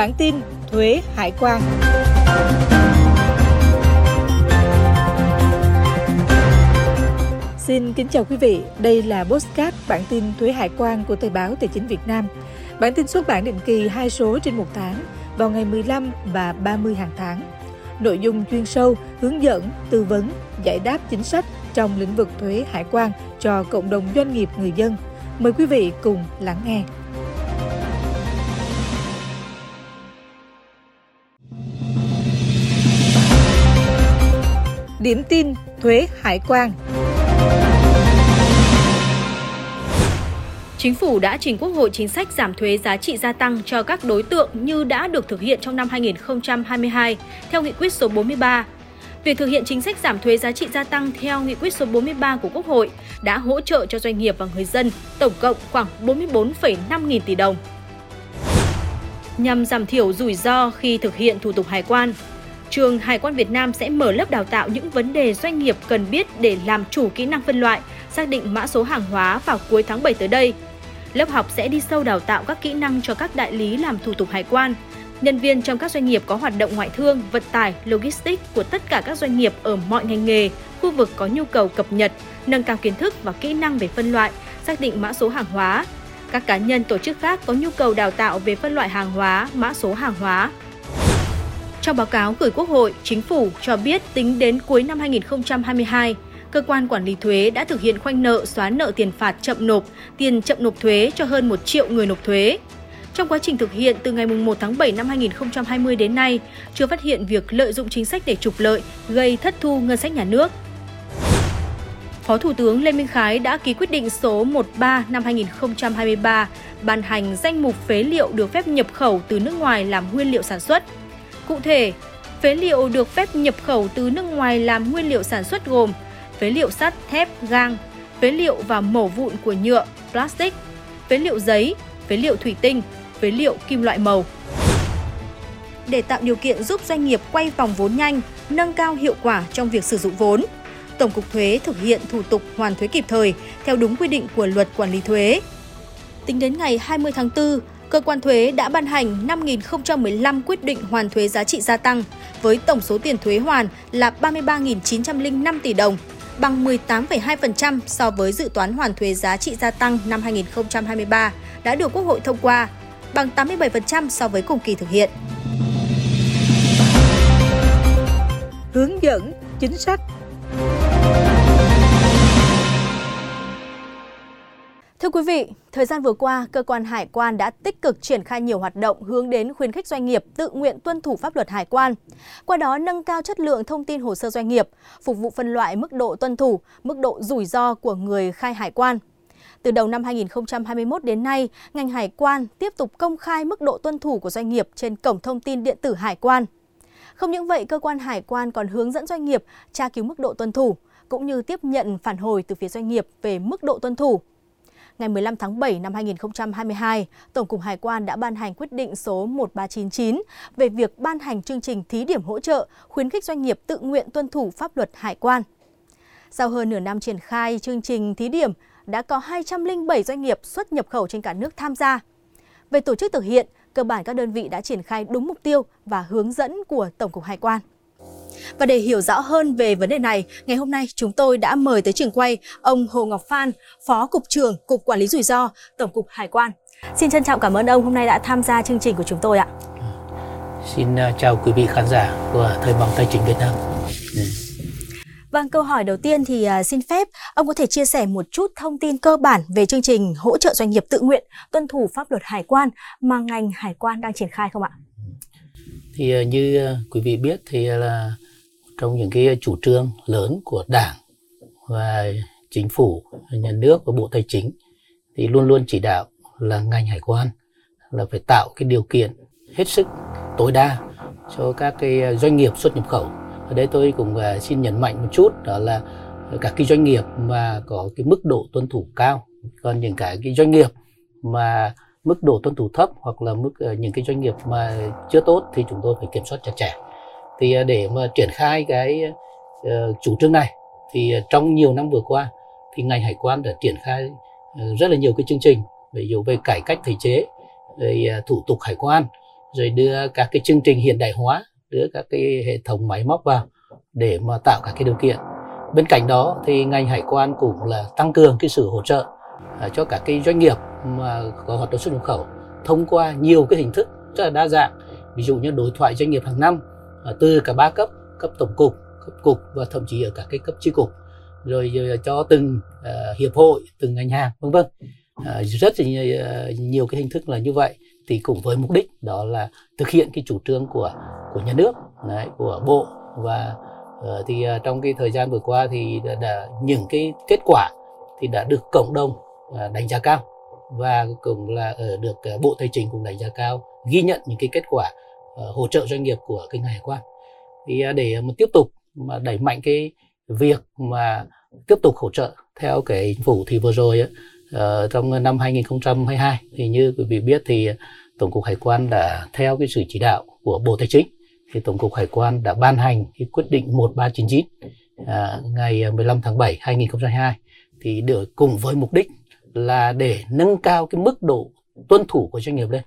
Bản tin thuế hải quan. Xin kính chào quý vị, đây là Postcard bản tin thuế hải quan của Thời báo Tài chính Việt Nam. Bản tin xuất bản định kỳ hai số trên một tháng vào ngày 15 và 30 hàng tháng. Nội dung chuyên sâu, hướng dẫn, tư vấn, giải đáp chính sách trong lĩnh vực thuế hải quan cho cộng đồng doanh nghiệp người dân. Mời quý vị cùng lắng nghe. Điểm tin thuế hải quan Chính phủ đã trình Quốc hội chính sách giảm thuế giá trị gia tăng cho các đối tượng như đã được thực hiện trong năm 2022 theo nghị quyết số 43. Việc thực hiện chính sách giảm thuế giá trị gia tăng theo nghị quyết số 43 của Quốc hội đã hỗ trợ cho doanh nghiệp và người dân tổng cộng khoảng 44,5 nghìn tỷ đồng. Nhằm giảm thiểu rủi ro khi thực hiện thủ tục hải quan, Trường Hải quan Việt Nam sẽ mở lớp đào tạo những vấn đề doanh nghiệp cần biết để làm chủ kỹ năng phân loại, xác định mã số hàng hóa vào cuối tháng 7 tới đây. Lớp học sẽ đi sâu đào tạo các kỹ năng cho các đại lý làm thủ tục hải quan, nhân viên trong các doanh nghiệp có hoạt động ngoại thương, vận tải, logistics của tất cả các doanh nghiệp ở mọi ngành nghề, khu vực có nhu cầu cập nhật, nâng cao kiến thức và kỹ năng về phân loại, xác định mã số hàng hóa. Các cá nhân tổ chức khác có nhu cầu đào tạo về phân loại hàng hóa, mã số hàng hóa, trong báo cáo gửi Quốc hội, Chính phủ cho biết tính đến cuối năm 2022, cơ quan quản lý thuế đã thực hiện khoanh nợ xóa nợ tiền phạt chậm nộp, tiền chậm nộp thuế cho hơn 1 triệu người nộp thuế. Trong quá trình thực hiện từ ngày 1 tháng 7 năm 2020 đến nay, chưa phát hiện việc lợi dụng chính sách để trục lợi, gây thất thu ngân sách nhà nước. Phó Thủ tướng Lê Minh Khái đã ký quyết định số 13 năm 2023 ban hành danh mục phế liệu được phép nhập khẩu từ nước ngoài làm nguyên liệu sản xuất – Cụ thể, phế liệu được phép nhập khẩu từ nước ngoài làm nguyên liệu sản xuất gồm phế liệu sắt, thép, gang, phế liệu và mổ vụn của nhựa, plastic, phế liệu giấy, phế liệu thủy tinh, phế liệu kim loại màu. Để tạo điều kiện giúp doanh nghiệp quay vòng vốn nhanh, nâng cao hiệu quả trong việc sử dụng vốn, Tổng cục Thuế thực hiện thủ tục hoàn thuế kịp thời theo đúng quy định của Luật Quản lý thuế. Tính đến ngày 20 tháng 4, cơ quan thuế đã ban hành 5.015 quyết định hoàn thuế giá trị gia tăng với tổng số tiền thuế hoàn là 33.905 tỷ đồng, bằng 18,2% so với dự toán hoàn thuế giá trị gia tăng năm 2023 đã được Quốc hội thông qua, bằng 87% so với cùng kỳ thực hiện. Hướng dẫn chính sách Thưa quý vị, thời gian vừa qua, cơ quan hải quan đã tích cực triển khai nhiều hoạt động hướng đến khuyến khích doanh nghiệp tự nguyện tuân thủ pháp luật hải quan. Qua đó nâng cao chất lượng thông tin hồ sơ doanh nghiệp, phục vụ phân loại mức độ tuân thủ, mức độ rủi ro của người khai hải quan. Từ đầu năm 2021 đến nay, ngành hải quan tiếp tục công khai mức độ tuân thủ của doanh nghiệp trên cổng thông tin điện tử hải quan. Không những vậy, cơ quan hải quan còn hướng dẫn doanh nghiệp tra cứu mức độ tuân thủ, cũng như tiếp nhận phản hồi từ phía doanh nghiệp về mức độ tuân thủ ngày 15 tháng 7 năm 2022, Tổng cục Hải quan đã ban hành quyết định số 1399 về việc ban hành chương trình thí điểm hỗ trợ khuyến khích doanh nghiệp tự nguyện tuân thủ pháp luật hải quan. Sau hơn nửa năm triển khai chương trình thí điểm, đã có 207 doanh nghiệp xuất nhập khẩu trên cả nước tham gia. Về tổ chức thực hiện, cơ bản các đơn vị đã triển khai đúng mục tiêu và hướng dẫn của Tổng cục Hải quan. Và để hiểu rõ hơn về vấn đề này, ngày hôm nay chúng tôi đã mời tới trường quay ông Hồ Ngọc Phan, Phó Cục trưởng Cục Quản lý Rủi ro, Tổng cục Hải quan. Xin trân trọng cảm ơn ông hôm nay đã tham gia chương trình của chúng tôi ạ. Xin à, chào quý vị khán giả của Thời báo Tài chính Việt Nam. Ừ. Vâng, câu hỏi đầu tiên thì uh, xin phép ông có thể chia sẻ một chút thông tin cơ bản về chương trình hỗ trợ doanh nghiệp tự nguyện tuân thủ pháp luật hải quan mà ngành hải quan đang triển khai không ạ? Thì uh, như quý vị biết thì là trong những cái chủ trương lớn của đảng và chính phủ, nhà nước và bộ tài chính thì luôn luôn chỉ đạo là ngành hải quan là phải tạo cái điều kiện hết sức tối đa cho các cái doanh nghiệp xuất nhập khẩu. Ở đây tôi cũng à, xin nhấn mạnh một chút đó là các cái doanh nghiệp mà có cái mức độ tuân thủ cao. Còn những cái cái doanh nghiệp mà mức độ tuân thủ thấp hoặc là mức à, những cái doanh nghiệp mà chưa tốt thì chúng tôi phải kiểm soát chặt chẽ thì à, để mà triển khai cái ờ, chủ trương này, thì à, trong nhiều năm vừa qua thì ngành hải quan đã triển khai ờ, rất là nhiều cái chương trình, ví dụ về cải cách thể chế về à, thủ tục hải quan, rồi đưa các cái chương trình hiện đại hóa, đưa các cái hệ thống máy móc vào để mà tạo các cái điều kiện. Bên cạnh đó thì ngành hải quan cũng là tăng cường cái sự hỗ trợ cho các cái doanh nghiệp mà có hoạt động xuất nhập khẩu thông qua nhiều cái hình thức rất là đa dạng. Ví dụ như đối thoại doanh nghiệp hàng năm à, từ cả ba cấp cấp tổng cục cấp cục và thậm chí ở cả cái cấp chi cục. Rồi cho từng uh, hiệp hội từng ngành hàng vân vân. Uh, rất là nhiều, ờ, nhiều cái hình thức là như vậy. Thì cũng với mục đích đó là thực hiện cái chủ trương của của nhà nước đấy, của bộ. Và uh, thì uh, trong cái thời gian vừa qua thì đã, đã những cái kết quả thì đã được cộng đồng uh, đánh giá cao. Và cũng là ở được uh, bộ tài chính cũng đánh giá cao ghi nhận những cái kết quả uh, Ờ, hỗ trợ doanh nghiệp của kinh hải quan. Thì à, để mà tiếp tục mà đẩy mạnh cái việc mà tiếp tục hỗ trợ theo cái chính phủ thì vừa rồi uh, trong năm 2022 thì như quý vị biết thì Tổng cục Hải quan đã theo cái sự chỉ đạo của Bộ Tài chính. Thì Tổng cục Hải quan đã ban hành cái quyết định 1399 à, ngày 15 tháng 7 2022 thì được cùng với mục đích là để nâng cao cái mức độ tuân thủ của doanh nghiệp lên.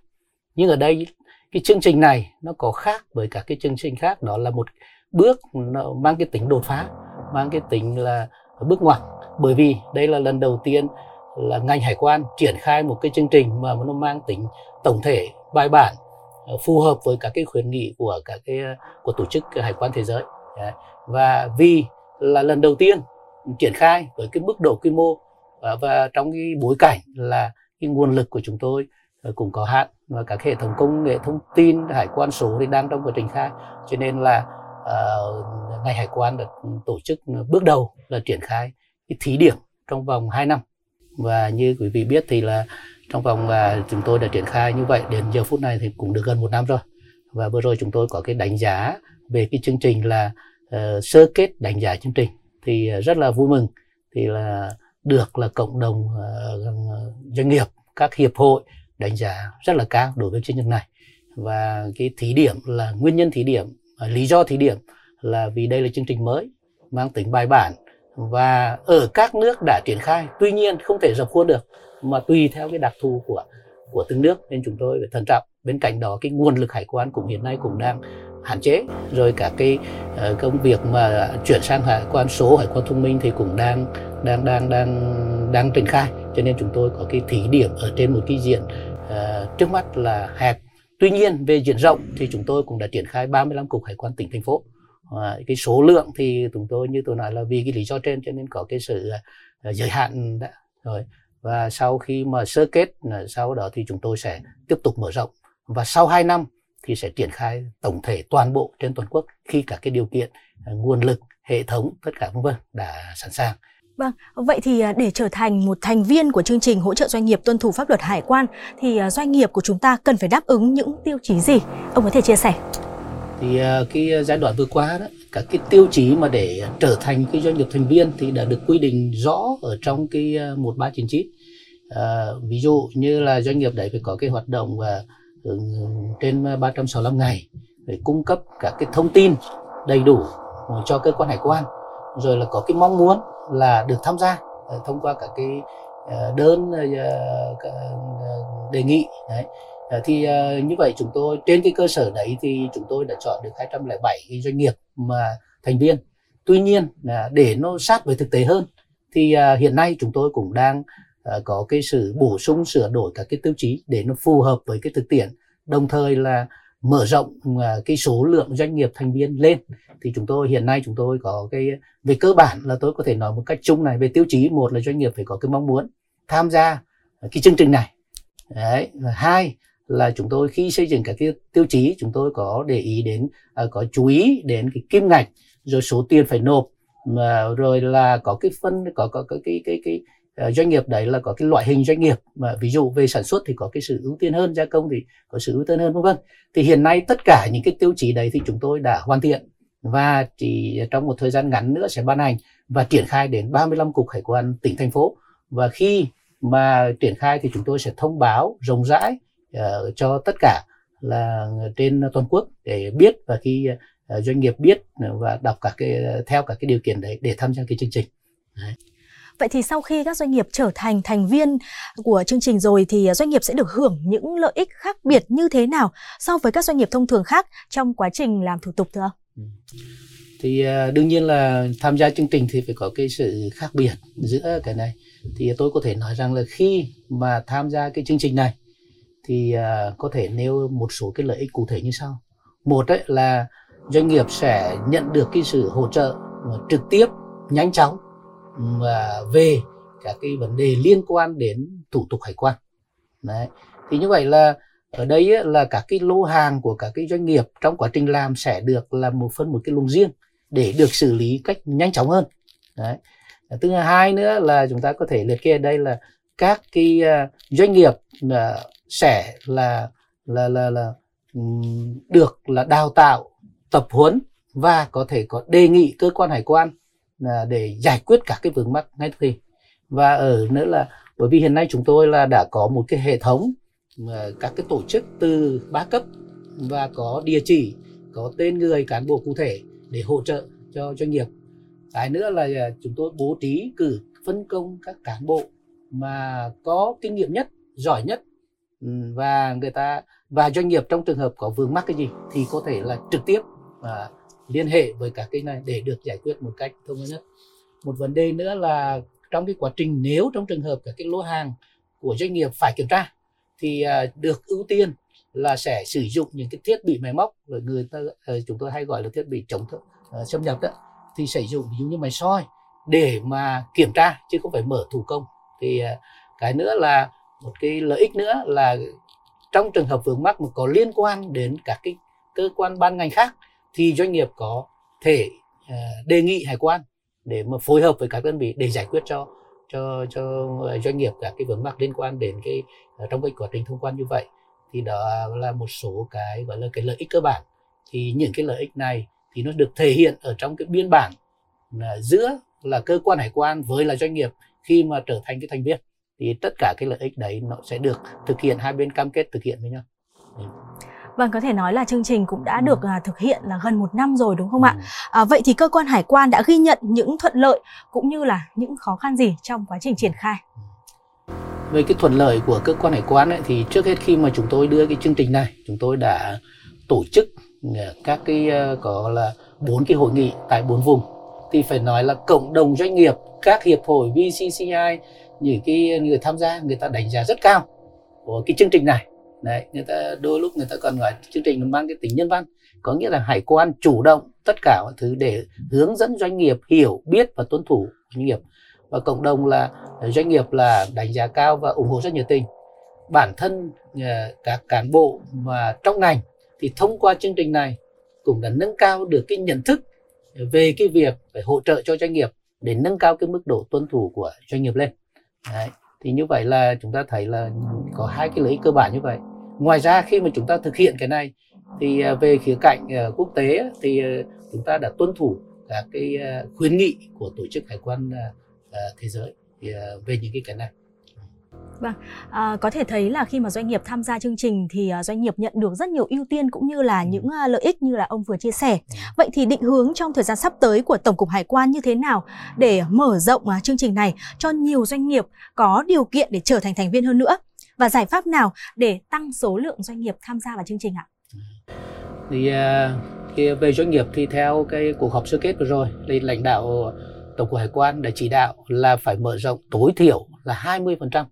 Nhưng ở đây cái chương trình này nó có khác với các cái chương trình khác đó là một bước nó mang cái tính đột phá, mang cái tính là bước ngoặt. Bởi vì đây là lần đầu tiên là ngành hải quan triển khai một cái chương trình mà nó mang tính tổng thể bài bản ờ, phù hợp với các cái khuyến nghị của các cái ờ, của tổ chức hải quan thế giới. Và vì là lần đầu tiên triển khai với cái mức độ quy mô và, và trong cái bối cảnh là cái nguồn lực của chúng tôi Ờ, cũng có hạn và các hệ thống công nghệ thông tin hải quan số thì đang trong quá trình khai. Cho nên là uh, ngành hải quan được tổ chức bước đầu là triển khai cái thí điểm trong vòng 2 năm. Và như quý vị biết thì là trong vòng uh, chúng tôi đã triển khai như vậy đến giờ phút này thì cũng được gần một năm rồi. Và vừa rồi chúng tôi có cái đánh giá về cái chương trình là uh, sơ kết đánh giá chương trình thì rất là vui mừng. Thì là được là cộng đồng uh, doanh nghiệp các hiệp hội đánh giá rất là cao đối với chương trình này. Và cái thí điểm là nguyên nhân thí điểm à, lý do thí điểm là vì đây là chương trình mới mang tính bài bản và ở các nước đã triển khai. Tuy nhiên không thể dập khuôn được mà tùy theo cái đặc thù của của từng nước nên chúng tôi phải thận trọng. Bên cạnh đó cái nguồn lực hải quan cũng hiện nay cũng đang hạn chế rồi cả cái uh, công việc mà chuyển sang hải quan số hải quan thông minh thì cũng đang đang đang đang đang triển khai cho nên chúng tôi có cái thí điểm ở trên một cái diện uh, trước mắt là hẹp. Tuy nhiên về diện rộng thì chúng tôi cũng đã triển khai 35 cục hải quan tỉnh thành phố. À, cái số lượng thì chúng tôi như tôi nói là vì cái lý do trên cho nên có cái sự uh, giới hạn đã. Rồi và sau khi mà sơ kết sau đó thì chúng tôi sẽ tiếp tục mở rộng. Và sau 2 năm thì sẽ triển khai tổng thể toàn bộ trên toàn quốc khi cả cái điều kiện nguồn lực hệ thống tất cả vân vân đã sẵn sàng. Vâng, vậy thì à, để trở thành một thành viên của chương trình hỗ trợ doanh nghiệp tuân thủ pháp luật hải quan thì à, doanh nghiệp của chúng ta cần phải đáp ứng những tiêu chí gì? Ông có thể chia sẻ. Thì à, cái giai đoạn vừa qua đó các cái tiêu chí mà để trở thành cái doanh nghiệp thành viên thì đã được quy định rõ ở trong cái 1399 à, ví dụ như là doanh nghiệp đấy phải có cái hoạt động và ừ, trên 365 ngày để cung cấp các cái thông tin đầy đủ cho cơ quan hải quan rồi là có cái mong muốn là được tham gia ờ, thông qua các cái ờ, đơn ờ, đề nghị, đấy thì như vậy chúng tôi, trên cái cơ sở đấy thì chúng tôi đã chọn được 207 cái doanh nghiệp mà thành viên. Tuy nhiên để nó sát với thực tế hơn thì hiện nay chúng tôi cũng đang có cái sự bổ sung, sửa đổi các cái tiêu chí để nó phù hợp với cái thực tiễn. Đồng thời là mở rộng à, cái số lượng doanh nghiệp thành viên lên thì chúng tôi hiện nay chúng tôi có cái về cơ bản là tôi có thể nói một cách chung này về tiêu chí một là doanh nghiệp phải có cái mong muốn tham gia cái chương trình này. Đấy và hai là chúng tôi khi xây dựng các cái tiêu chí chúng tôi có để ý đến à, có chú ý đến cái kim ngạch rồi số tiền phải nộp mà rồi là có cái phân có có, có cái cái cái Ờ, doanh nghiệp đấy là có cái loại hình doanh nghiệp mà ví dụ về sản xuất thì có cái sự ưu tiên hơn gia công thì có sự ưu tiên hơn vân vân thì hiện nay tất cả những cái tiêu chí đấy thì chúng tôi đã hoàn thiện và chỉ trong một thời gian ngắn nữa sẽ ban hành và triển khai đến 35 cục hải quan tỉnh thành phố và khi mà triển khai thì chúng tôi sẽ thông báo rộng rãi uh, cho tất cả là trên toàn quốc để biết và khi uh, doanh nghiệp biết và đọc cả cái theo cả cái điều kiện đấy để tham gia cái chương trình. Đấy. Vậy thì sau khi các doanh nghiệp trở thành thành viên của chương trình rồi thì à, doanh nghiệp sẽ được hưởng những lợi ích khác biệt như thế nào so với các doanh nghiệp thông thường khác trong quá trình làm thủ tục, thưa ông? Ừ. Thì à, đương nhiên là tham gia chương trình thì phải có cái sự khác biệt giữa cái này. Thì tôi có thể nói rằng là khi mà tham gia cái chương trình này thì à, có thể nêu một số cái lợi ích cụ thể như sau. Một ấy là doanh nghiệp sẽ nhận được cái sự hỗ trợ trực tiếp, nhanh chóng và về các cái vấn đề liên quan đến thủ tục hải quan. Đấy. Thì như vậy là ở đây là các cái lô hàng của các cái doanh nghiệp trong quá trình làm sẽ được là một phân một cái luồng riêng để được xử lý cách nhanh chóng hơn. Đấy. Thứ hai nữa là chúng ta có thể liệt kê ở đây là các cái à, doanh nghiệp à, sẽ là là là là được là đào tạo, tập huấn và có thể có đề nghị cơ quan hải quan À, để giải quyết các cái vướng mắc ngay thì và ở nữa là, bởi vì hiện nay chúng tôi là đã có một cái hệ thống à, các cái tổ chức từ ba cấp và có địa chỉ, có tên người, cán bộ cụ thể để hỗ trợ cho doanh nghiệp. Cái nữa là à, chúng tôi bố trí cử, phân công các cán bộ mà có kinh nghiệm nhất, giỏi nhất ừ, và người ta, và doanh nghiệp trong trường hợp có vướng mắc cái gì thì có thể là trực tiếp và liên hệ với các cái này để được giải quyết một cách thông minh nhất. Một vấn đề nữa là trong cái quá trình, nếu trong trường hợp các cái lô hàng của doanh nghiệp phải kiểm tra, thì à, được ưu tiên là sẽ sử dụng những cái thiết bị máy móc, rồi người ta ờ, chúng tôi hay gọi là thiết bị chống ờ, xâm nhập đó, thì sử dụng ví dụ như máy soi để mà kiểm tra chứ không phải mở thủ công. Thì à, cái nữa là một cái lợi ích nữa là trong trường hợp vướng mắc mà có liên quan đến các cái cơ quan ban ngành khác thì doanh nghiệp có thể uh, đề nghị hải quan để mà phối hợp với các đơn vị để giải quyết cho cho cho ờ, doanh nghiệp các cái vướng mắc liên quan đến cái uh, trong cái quá trình thông quan như vậy. Thì đó là một số cái gọi là cái lợi ích cơ bản. Thì những cái lợi ích này thì nó được thể hiện ở trong cái biên bản là giữa là cơ quan hải quan với là doanh nghiệp khi mà trở thành cái thành viên. Thì tất cả cái lợi ích đấy nó sẽ được thực hiện hai bên cam kết thực hiện với nhau. Vâng, có thể nói là chương trình cũng đã được à, thực hiện là gần một năm rồi đúng không ạ? À, vậy thì cơ quan hải quan đã ghi nhận những thuận lợi cũng như là những khó khăn gì trong quá trình triển khai? Về cái thuận lợi của cơ quan hải quan ấy, thì trước hết khi mà chúng tôi đưa cái chương trình này, chúng tôi đã tổ chức à, các cái à, có là bốn cái hội nghị tại bốn vùng thì phải nói là cộng đồng doanh nghiệp các hiệp hội VCCI những cái người tham gia người ta đánh giá rất cao của cái chương trình này đấy, người ta đôi lúc người ta còn gọi chương trình mang cái tính nhân văn. Có nghĩa là hải quan chủ động tất cả mọi thứ để hướng dẫn doanh nghiệp hiểu, biết và tuân thủ doanh nghiệp. Và cộng đồng là ờ, doanh nghiệp là đánh giá cao và ủng hộ rất nhiệt tình. Bản thân ờ, các cán bộ mà trong ngành thì thông qua chương trình này cũng đã nâng cao được cái nhận thức về cái việc phải hỗ trợ cho doanh nghiệp để nâng cao cái mức độ tuân thủ của doanh nghiệp lên. Đấy. thì như vậy là chúng ta thấy là có hai cái lợi ích cơ bản như vậy ngoài ra khi mà chúng ta thực hiện cái này thì à, về khía cạnh à, quốc tế thì à, chúng ta đã tuân thủ các cái khuyến nghị của tổ chức hải quan thế giới về những cái cái này Vâng, à, có thể thấy là khi mà doanh nghiệp tham gia chương trình thì doanh nghiệp nhận được rất nhiều ưu tiên cũng như là ừ. những lợi ích như là ông vừa chia sẻ. Ừ. Vậy thì định hướng trong thời gian sắp tới của Tổng cục Hải quan như thế nào để mở rộng chương trình này cho nhiều doanh nghiệp có điều kiện để trở thành thành viên hơn nữa? Và giải pháp nào để tăng số lượng doanh nghiệp tham gia vào chương trình ạ? Thì uh, về doanh nghiệp thì theo cái cuộc họp sơ kết vừa rồi, thì lãnh đạo Tổng cục Hải quan đã chỉ đạo là phải mở rộng tối thiểu là 20%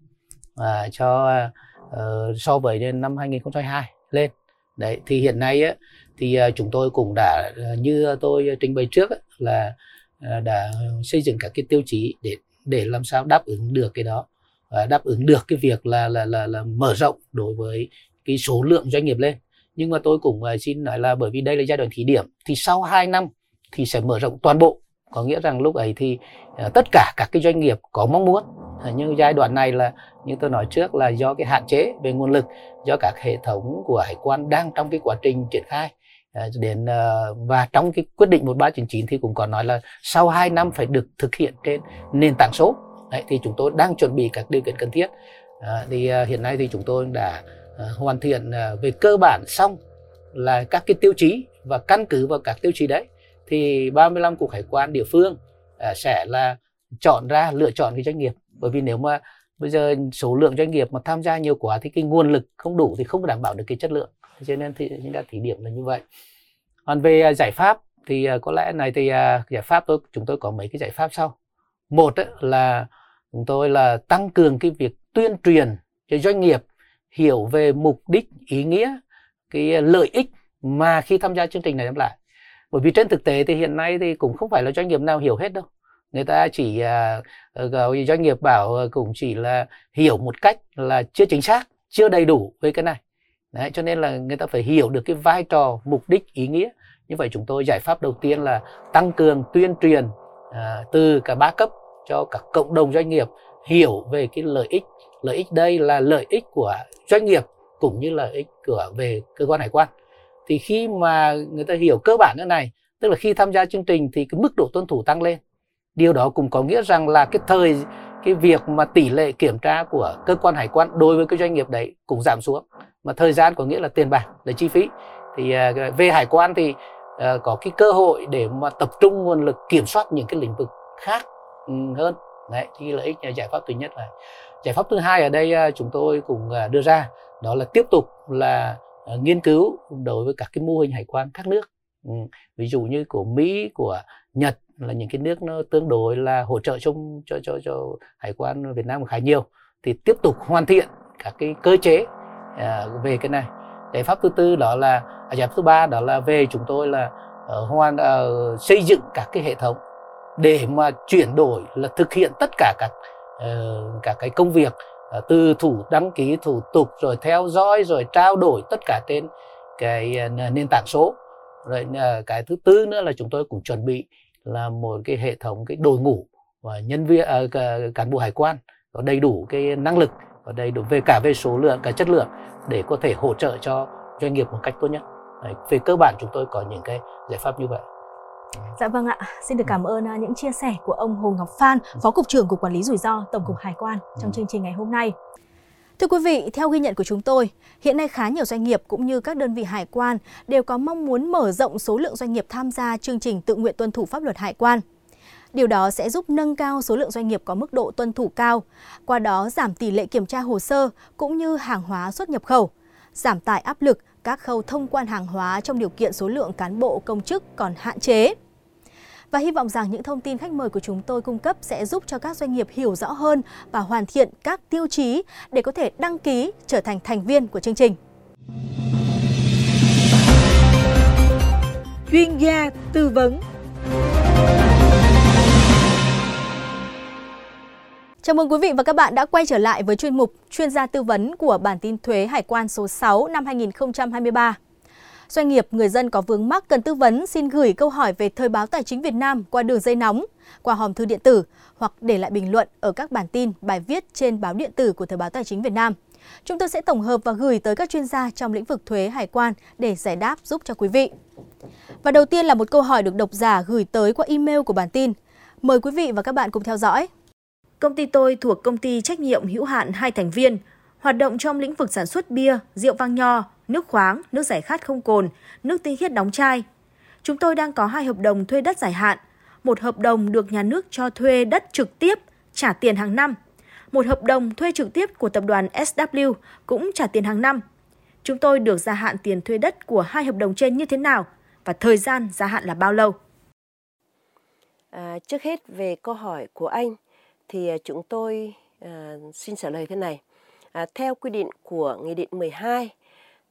à, cho uh, so với năm 2022 lên. Đấy thì hiện nay á, thì uh, chúng tôi cũng đã uh, như tôi trình bày trước á, là uh, đã xây dựng các cái tiêu chí để để làm sao đáp ứng được cái đó Ờ, đáp ứng được cái việc là là là là mở rộng đối với cái số lượng doanh nghiệp lên. Nhưng mà tôi cũng ờ, xin nói là bởi vì đây là giai đoạn thí điểm, thì sau 2 năm thì sẽ mở rộng toàn bộ. Có nghĩa rằng lúc ấy thì ờ, tất cả các cái doanh nghiệp có mong muốn. Nhưng giai đoạn này là, như tôi nói trước là do cái hạn chế về nguồn lực, do các hệ thống của hải quan đang trong cái quá trình triển khai. Đến và trong cái quyết định 1399 thì cũng có nói là sau 2 năm phải được thực hiện trên nền tảng số. Đấy, thì chúng tôi đang chuẩn bị các điều kiện cần thiết. À, thì à, hiện nay thì chúng tôi đã à, hoàn thiện à, về cơ bản xong là các cái tiêu chí và căn cứ vào các tiêu chí đấy thì 35 cục hải quan địa phương à, sẽ là chọn ra lựa chọn cái doanh nghiệp. Bởi vì nếu mà bây giờ số lượng doanh nghiệp mà tham gia nhiều quá thì cái nguồn lực không đủ thì không đảm bảo được cái chất lượng. Cho nên thì chúng ta thí điểm là như vậy. Còn về à, giải pháp thì à, có lẽ này thì à, giải pháp tôi chúng tôi có mấy cái giải pháp sau. Một là chúng tôi là tăng cường cái việc tuyên truyền cho doanh nghiệp hiểu về mục đích ý nghĩa cái lợi ích mà khi tham gia chương trình này đem lại. Bởi vì trên thực tế thì hiện nay thì cũng không phải là doanh nghiệp nào hiểu hết đâu. Người ta chỉ uh, doanh nghiệp bảo ờ, cũng chỉ là hiểu một cách là chưa chính xác chưa đầy đủ với cái này. Đấy, cho nên là người ta phải hiểu được cái vai trò mục đích ý nghĩa. Như vậy chúng tôi giải pháp đầu tiên là tăng cường tuyên truyền uh, từ cả ba cấp cho cả cộng đồng doanh nghiệp hiểu về cái lợi ích. Lợi ích đây là lợi ích của doanh nghiệp cũng như lợi ích của về cơ quan hải quan. Thì khi mà người ta hiểu cơ bản như này, tức là khi tham gia chương trình thì cái mức độ tuân thủ tăng lên. Điều đó cũng có nghĩa rằng là cái thời, cái việc mà tỷ lệ kiểm tra của cơ quan hải quan đối với cái doanh nghiệp đấy cũng giảm xuống. Mà thời gian có nghĩa là tiền bạc, là chi phí. Thì à, về hải quan thì à, có cái cơ hội để mà tập trung nguồn lực kiểm soát những cái lĩnh vực khác Ừ, hơn. Đấy thì lợi ích à, giải pháp thứ nhất là giải pháp thứ hai ở đây à, chúng tôi cũng à, đưa ra đó là tiếp tục là nghiên cứu đối với các cái mô hình hải quan các nước. Ừ. ví dụ như của Mỹ của Nhật là những cái nước nó tương đối là hỗ trợ chung cho cho cho hải quan Việt Nam khá nhiều. Thì tiếp tục hoàn thiện các cái cơ chế về cái này. Giải pháp thứ tư đó là à, giải pháp thứ ba đó là về chúng tôi là uh, hoàn uh, xây dựng các cái hệ thống để mà chuyển đổi là thực hiện tất cả các ờ, cả cái công việc ờ, từ thủ đăng ký thủ tục rồi theo dõi rồi trao đổi tất cả trên cái ờ, nền tảng số rồi cái thứ tư nữa là chúng tôi cũng chuẩn bị là một cái hệ thống cái đội ngũ và nhân viên cán bộ hải quan có đầy đủ cái năng lực và đầy đủ về cả về số lượng cả chất lượng để có thể hỗ trợ cho doanh nghiệp một cách tốt nhất. Đấy, về cơ bản chúng tôi có những cái giải pháp như vậy. Dạ vâng ạ, xin được cảm ơn à, những chia sẻ của ông Hồ Ngọc Phan, Phó Cục trưởng Cục Quản lý Rủi ro Tổng cục Hải quan trong chương trình ngày hôm nay. Thưa quý vị, theo ghi nhận của chúng tôi, hiện nay khá nhiều doanh nghiệp cũng như các đơn vị hải quan đều có mong muốn mở rộng số lượng doanh nghiệp tham gia chương trình tự nguyện tuân thủ pháp luật hải quan. Điều đó sẽ giúp nâng cao số lượng doanh nghiệp có mức độ tuân thủ cao, qua đó giảm tỷ lệ kiểm tra hồ sơ cũng như hàng hóa xuất nhập khẩu, giảm tải áp lực các khâu thông quan hàng hóa trong điều kiện số lượng cán bộ, công chức còn hạn chế. Và hy vọng rằng những thông tin khách mời của chúng tôi cung cấp sẽ giúp cho các doanh nghiệp hiểu rõ hơn và hoàn thiện các tiêu chí để có thể đăng ký trở thành thành viên của chương trình. Chuyên gia tư vấn Chào mừng quý vị và các bạn đã quay trở lại với chuyên mục chuyên gia tư vấn của bản tin thuế hải quan số 6 năm 2023. Doanh nghiệp, người dân có vướng mắc cần tư vấn xin gửi câu hỏi về Thời báo Tài chính Việt Nam qua đường dây nóng, qua hòm thư điện tử hoặc để lại bình luận ở các bản tin, bài viết trên báo điện tử của Thời báo Tài chính Việt Nam. Chúng tôi sẽ tổng hợp và gửi tới các chuyên gia trong lĩnh vực thuế hải quan để giải đáp giúp cho quý vị. Và đầu tiên là một câu hỏi được độc giả gửi tới qua email của bản tin. Mời quý vị và các bạn cùng theo dõi. Công ty tôi thuộc công ty trách nhiệm hữu hạn hai thành viên, hoạt động trong lĩnh vực sản xuất bia, rượu vang nho, nước khoáng, nước giải khát không cồn, nước tinh khiết đóng chai. Chúng tôi đang có hai hợp đồng thuê đất dài hạn. Một hợp đồng được nhà nước cho thuê đất trực tiếp, trả tiền hàng năm. Một hợp đồng thuê trực tiếp của tập đoàn SW cũng trả tiền hàng năm. Chúng tôi được gia hạn tiền thuê đất của hai hợp đồng trên như thế nào và thời gian gia hạn là bao lâu? À, trước hết về câu hỏi của anh thì à, chúng tôi à, xin trả lời thế này. À, theo quy định của Nghị định 12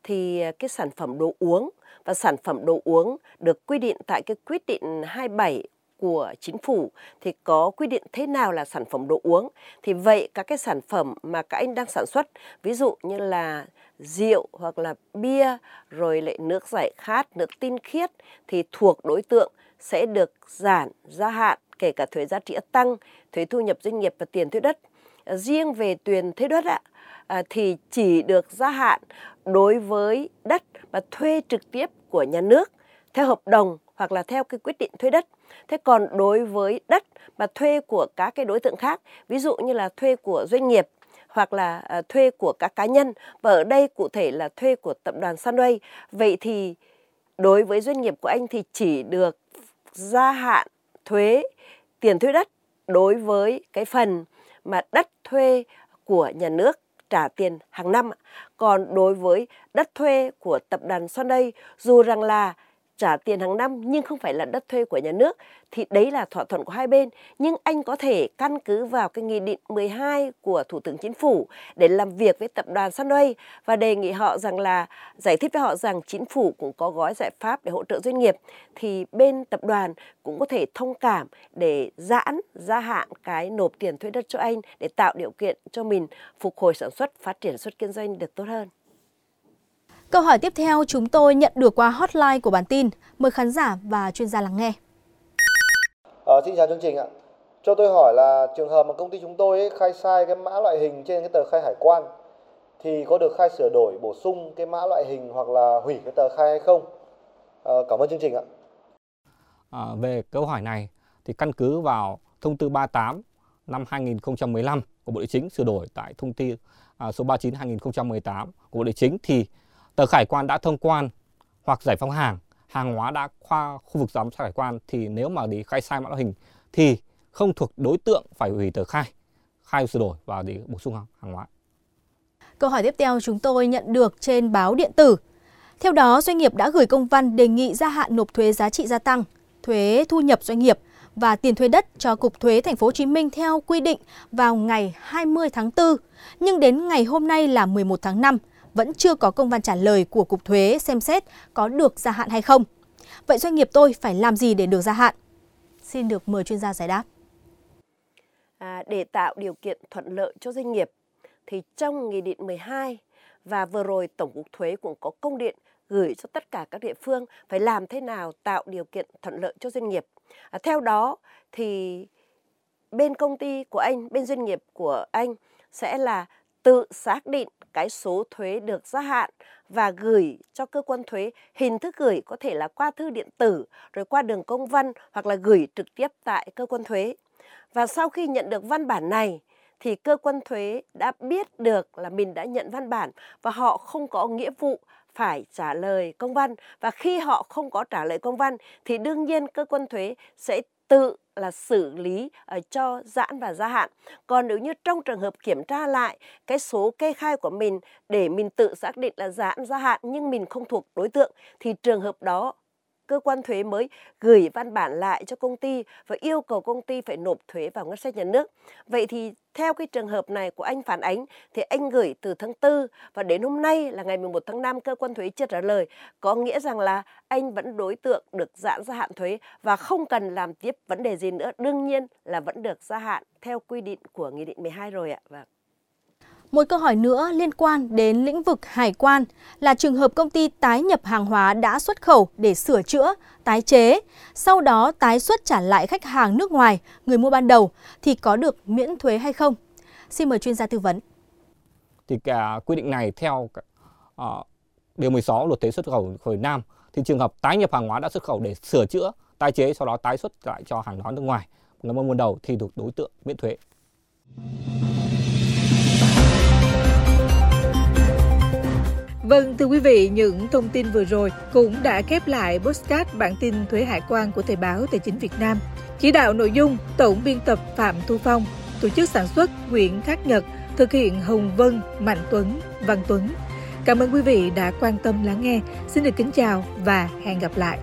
thì à, cái sản phẩm đồ uống và sản phẩm đồ uống được quy định tại cái quyết định 27 của chính phủ thì có quy định thế nào là sản phẩm đồ uống thì vậy các cái sản phẩm mà các anh đang sản xuất ví dụ như là rượu hoặc là bia rồi lại nước giải khát nước tinh khiết thì thuộc đối tượng sẽ được giảm gia hạn kể cả thuế giá trị tăng thuế thu nhập doanh nghiệp và tiền thuế đất riêng về tiền thuế đất ạ à, thì chỉ được gia hạn đối với đất mà thuê trực tiếp của nhà nước theo hợp đồng hoặc là theo cái quyết định thuê đất. Thế còn đối với đất mà thuê của các cái đối tượng khác, ví dụ như là thuê của doanh nghiệp hoặc là à, thuê của các cá nhân và ở đây cụ thể là thuê của tập đoàn Sunway. Vậy thì đối với doanh nghiệp của anh thì chỉ được gia hạn thuế tiền thuế đất đối với cái phần mà đất thuê của nhà nước trả tiền hàng năm. Còn đối với đất thuê của tập đoàn Sunday, dù rằng là trả tiền hàng năm nhưng không phải là đất thuê của nhà nước thì đấy là thỏa thuận của hai bên nhưng anh có thể căn cứ vào cái nghị định 12 của Thủ tướng Chính phủ để làm việc với tập đoàn Sunway và đề nghị họ rằng là giải thích với họ rằng chính phủ cũng có gói giải pháp để hỗ trợ doanh nghiệp thì bên tập đoàn cũng có thể thông cảm để giãn gia hạn cái nộp tiền thuê đất cho anh để tạo điều kiện cho mình phục hồi sản xuất, phát triển xuất kinh doanh được tốt hơn. Câu hỏi tiếp theo chúng tôi nhận được qua hotline của bản tin. Mời khán giả và chuyên gia lắng nghe. À, xin chào chương trình ạ. Cho tôi hỏi là trường hợp mà công ty chúng tôi ấy, khai sai cái mã loại hình trên cái tờ khai hải quan thì có được khai sửa đổi bổ sung cái mã loại hình hoặc là hủy cái tờ khai hay không? À, cảm ơn chương trình ạ. À, về câu hỏi này thì căn cứ vào thông tư 38 năm 2015 của Bộ Nội chính sửa đổi tại thông tư à, số 39 2018 của Bộ Nội chính thì tờ khải quan đã thông quan hoặc giải phóng hàng, hàng hóa đã qua khu vực giám sát hải quan thì nếu mà đi khai sai mã loại hình thì không thuộc đối tượng phải hủy tờ khai, khai sửa đổi và để bổ sung hàng, hàng hóa. Câu hỏi tiếp theo chúng tôi nhận được trên báo điện tử. Theo đó, doanh nghiệp đã gửi công văn đề nghị gia hạn nộp thuế giá trị gia tăng, thuế thu nhập doanh nghiệp và tiền thuê đất cho Cục Thuế Thành phố Hồ Chí Minh theo quy định vào ngày 20 tháng 4, nhưng đến ngày hôm nay là 11 tháng 5 vẫn chưa có công văn trả lời của Cục Thuế xem xét có được gia hạn hay không. Vậy doanh nghiệp tôi phải làm gì để được gia hạn? Xin được mời chuyên gia giải đáp. À, để tạo điều kiện thuận lợi cho doanh nghiệp, thì trong Nghị định 12 và vừa rồi Tổng cục Thuế cũng có công điện gửi cho tất cả các địa phương phải làm thế nào tạo điều kiện thuận lợi cho doanh nghiệp. À, theo đó thì bên công ty của anh, bên doanh nghiệp của anh sẽ là tự xác định cái số thuế được gia hạn và gửi cho cơ quan thuế. Hình thức gửi có thể là qua thư điện tử, rồi qua đường công văn hoặc là gửi trực tiếp tại cơ quan thuế. Và sau khi nhận được văn bản này, thì cơ quan thuế đã biết được là mình đã nhận văn bản và họ không có nghĩa vụ phải trả lời công văn. Và khi họ không có trả lời công văn, thì đương nhiên cơ quan thuế sẽ tự là xử lý uh, cho giãn và gia hạn. Còn nếu như trong trường hợp kiểm tra lại cái số kê khai của mình để mình tự xác định là giãn gia hạn nhưng mình không thuộc đối tượng thì trường hợp đó cơ quan thuế mới gửi văn bản lại cho công ty và yêu cầu công ty phải nộp thuế vào ngân sách nhà nước. Vậy thì theo cái trường hợp này của anh phản ánh thì anh gửi từ tháng 4 và đến hôm nay là ngày 11 tháng 5 cơ quan thuế chưa trả lời có nghĩa rằng là anh vẫn đối tượng được giãn gia hạn thuế và không cần làm tiếp vấn đề gì nữa đương nhiên là vẫn được gia hạn theo quy định của nghị định 12 rồi ạ. Vâng. Một câu hỏi nữa liên quan đến lĩnh vực hải quan là trường hợp công ty tái nhập hàng hóa đã xuất khẩu để sửa chữa, tái chế, sau đó tái xuất trả lại khách hàng nước ngoài, người mua ban đầu thì có được miễn thuế hay không? Xin mời chuyên gia tư vấn. Thì cả quy định này theo uh, điều 16 luật thuế xuất khẩu Việt Nam thì trường hợp tái nhập hàng hóa đã xuất khẩu để sửa chữa, tái chế sau đó tái xuất lại cho hàng hóa nước ngoài, người mua ban đầu thì thuộc đối tượng miễn thuế. Vâng, thưa quý vị, những thông tin vừa rồi cũng đã khép lại postcard bản tin thuế hải quan của Thời báo Tài chính Việt Nam. Chỉ đạo nội dung Tổng biên tập Phạm Thu Phong, tổ chức sản xuất Nguyễn Khắc Nhật, thực hiện Hồng Vân, Mạnh Tuấn, Văn Tuấn. Cảm ơn quý vị đã quan tâm lắng nghe. Xin được kính chào và hẹn gặp lại.